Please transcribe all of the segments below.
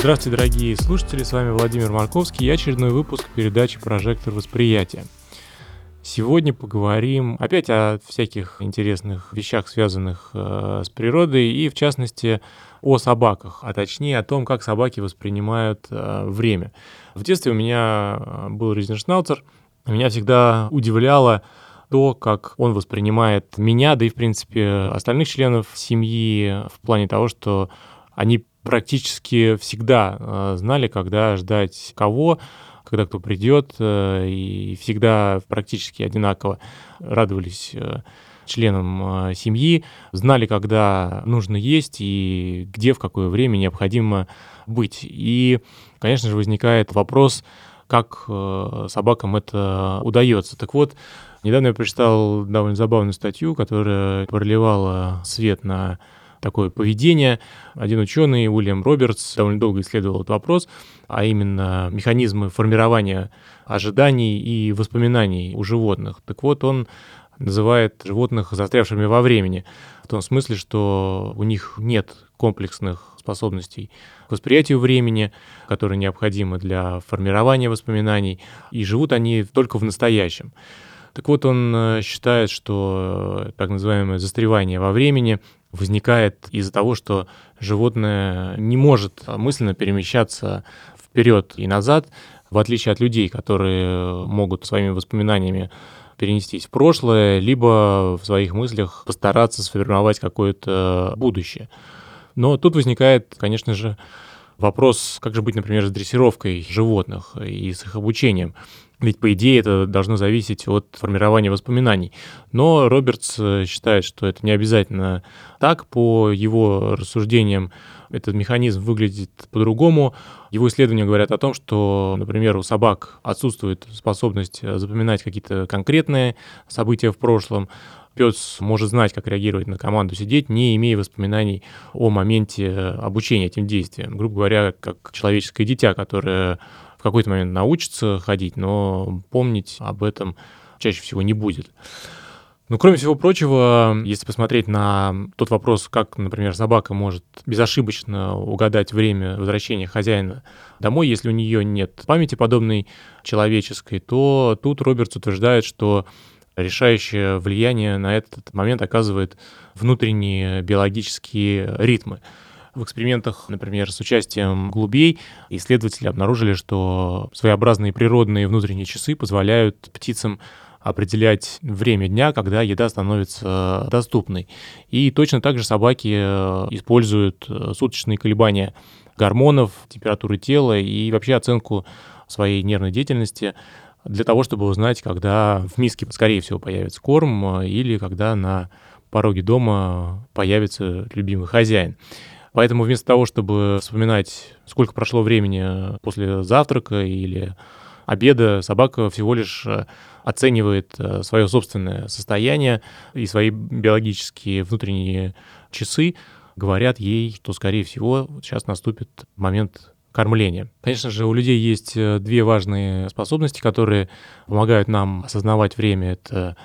Здравствуйте, дорогие слушатели, с вами Владимир Марковский и очередной выпуск передачи «Прожектор восприятия». Сегодня поговорим опять о всяких интересных вещах, связанных э, с природой, и в частности о собаках, а точнее о том, как собаки воспринимают э, время. В детстве у меня э, был Ризеншнауцер, меня всегда удивляло то, как он воспринимает меня, да и, в принципе, остальных членов семьи в плане того, что они практически всегда э, знали, когда ждать кого, когда кто придет, э, и всегда практически одинаково радовались э, членам семьи, знали, когда нужно есть и где, в какое время необходимо быть. И, конечно же, возникает вопрос, как собакам это удается. Так вот, недавно я прочитал довольно забавную статью, которая проливала свет на такое поведение. Один ученый, Уильям Робертс, довольно долго исследовал этот вопрос, а именно механизмы формирования ожиданий и воспоминаний у животных. Так вот, он называет животных застрявшими во времени, в том смысле, что у них нет комплексных способностей к восприятию времени, которые необходимы для формирования воспоминаний, и живут они только в настоящем. Так вот, он э, считает, что так называемое застревание во времени возникает из-за того, что животное не может мысленно перемещаться вперед и назад, в отличие от людей, которые могут своими воспоминаниями перенестись в прошлое, либо в своих мыслях постараться сформировать какое-то будущее. Но тут возникает, конечно же, вопрос, как же быть, например, с дрессировкой животных и с их обучением. Ведь, по идее, это должно зависеть от формирования воспоминаний. Но Робертс э, считает, что это не обязательно так. По его рассуждениям, этот механизм выглядит по-другому. Его исследования говорят о том, что, например, у собак отсутствует способность э, запоминать какие-то конкретные события в прошлом. Пес может знать, как реагировать на команду сидеть, не имея воспоминаний о моменте э, обучения этим действиям. Грубо говоря, как человеческое дитя, которое в какой-то момент научится ходить, но помнить об этом чаще всего не будет. Ну, кроме всего прочего, если посмотреть на тот вопрос, как, например, собака может безошибочно угадать время возвращения хозяина домой, если у нее нет памяти подобной человеческой, то тут Робертс утверждает, что решающее влияние на этот момент оказывает внутренние биологические ритмы. В экспериментах, например, с участием голубей, исследователи обнаружили, что своеобразные природные внутренние часы позволяют птицам определять время дня, когда еда становится доступной. И точно так же собаки э, используют э, суточные колебания гормонов, температуры тела и вообще оценку своей нервной деятельности для того, чтобы узнать, когда в миске, скорее всего, появится корм э, или когда на пороге дома появится любимый хозяин. Поэтому вместо того, чтобы вспоминать, сколько прошло времени после завтрака или обеда, собака всего лишь э, оценивает э, свое собственное состояние и свои биологические внутренние часы говорят ей, что, скорее всего, сейчас наступит момент кормления. Конечно же, у людей есть э, две важные способности, которые помогают нам осознавать время. Это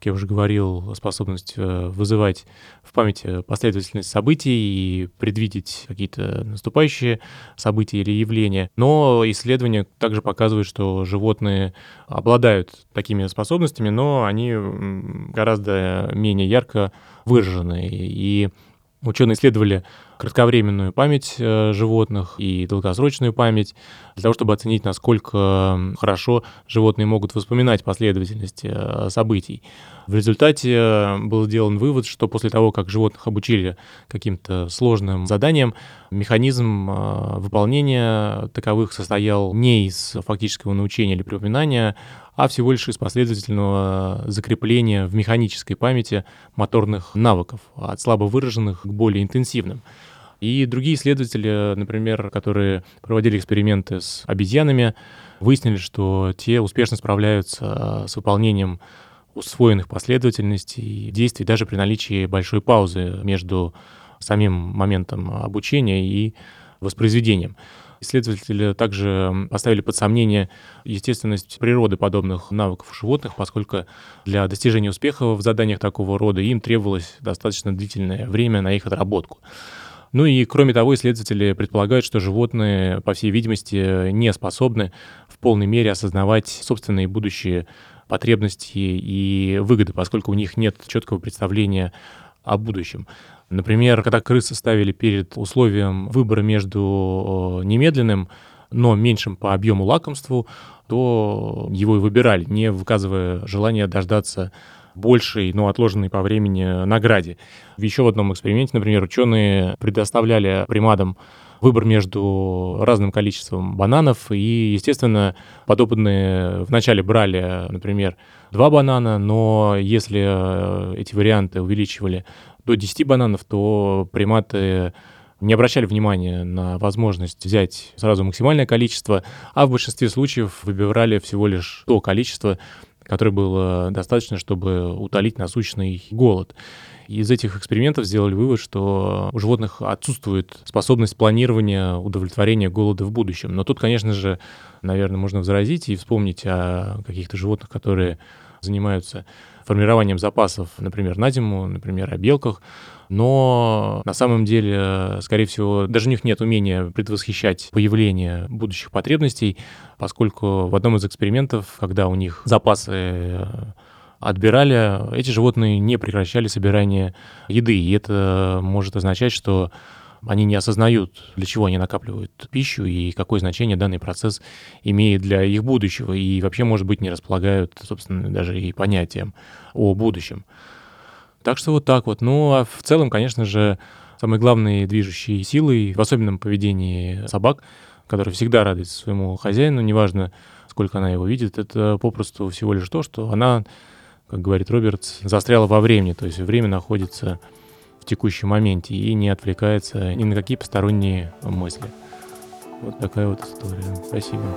как я уже говорил, способность э, вызывать в памяти последовательность событий и предвидеть какие-то наступающие события или явления. Но исследования также показывают, что животные обладают такими способностями, но они гораздо менее ярко выражены. И ученые исследовали кратковременную память э, животных и долгосрочную память для того, чтобы оценить, насколько хорошо животные могут воспоминать последовательность э, событий. В результате э, был сделан вывод, что после того, как животных обучили каким-то сложным заданиям, механизм выполнения таковых состоял не из фактического научения или припоминания, а всего лишь из последовательного закрепления в механической памяти моторных навыков, от слабо выраженных к более интенсивным. И другие исследователи, например, которые проводили эксперименты с обезьянами, выяснили, что те успешно справляются с выполнением усвоенных последовательностей действий даже при наличии большой паузы между самим моментом обучения и воспроизведением. Исследователи также поставили под сомнение естественность природы подобных навыков у животных, поскольку для достижения успеха в заданиях такого рода им требовалось достаточно длительное время на их отработку. Ну и кроме того, исследователи предполагают, что животные, по всей видимости, не способны в полной мере осознавать собственные будущие потребности и выгоды, поскольку у них нет четкого представления о будущем. Например, когда крысы ставили перед условием выбора между немедленным, но меньшим по объему лакомству, то его и выбирали, не выказывая желания дождаться большей, но отложенной по времени награде. В еще в одном эксперименте, например, ученые предоставляли примадам выбор между разным количеством бананов, и, естественно, подопытные вначале брали, например, два банана, но если э, эти варианты увеличивали до 10 бананов, то приматы не обращали внимания на возможность взять сразу максимальное количество, а в большинстве случаев выбирали всего лишь то количество, которое было достаточно, чтобы утолить насущный голод. Из этих экспериментов сделали вывод, что у животных отсутствует способность планирования удовлетворения голода в будущем. Но тут, конечно же, наверное, можно возразить и вспомнить о каких-то животных, которые занимаются формированием запасов, например, на зиму, например, о белках, но на самом деле, скорее всего, даже у них нет умения предвосхищать появление будущих потребностей, поскольку в одном из экспериментов, когда у них запасы э, отбирали, эти животные не прекращали собирание еды, и это может означать, что они не осознают, для чего они накапливают пищу и какое значение данный процесс имеет для их будущего, и вообще, может быть, не располагают, собственно, даже и понятием о будущем. Так что вот так вот. Ну, а в целом, конечно же, самой главной движущей силой в особенном поведении собак, которые всегда радуются своему хозяину, неважно, сколько она его видит, это попросту всего лишь то, что она, как говорит Робертс, застряла во времени, то есть время находится в текущем моменте и не отвлекается ни на какие посторонние мысли. Вот такая вот история. Спасибо.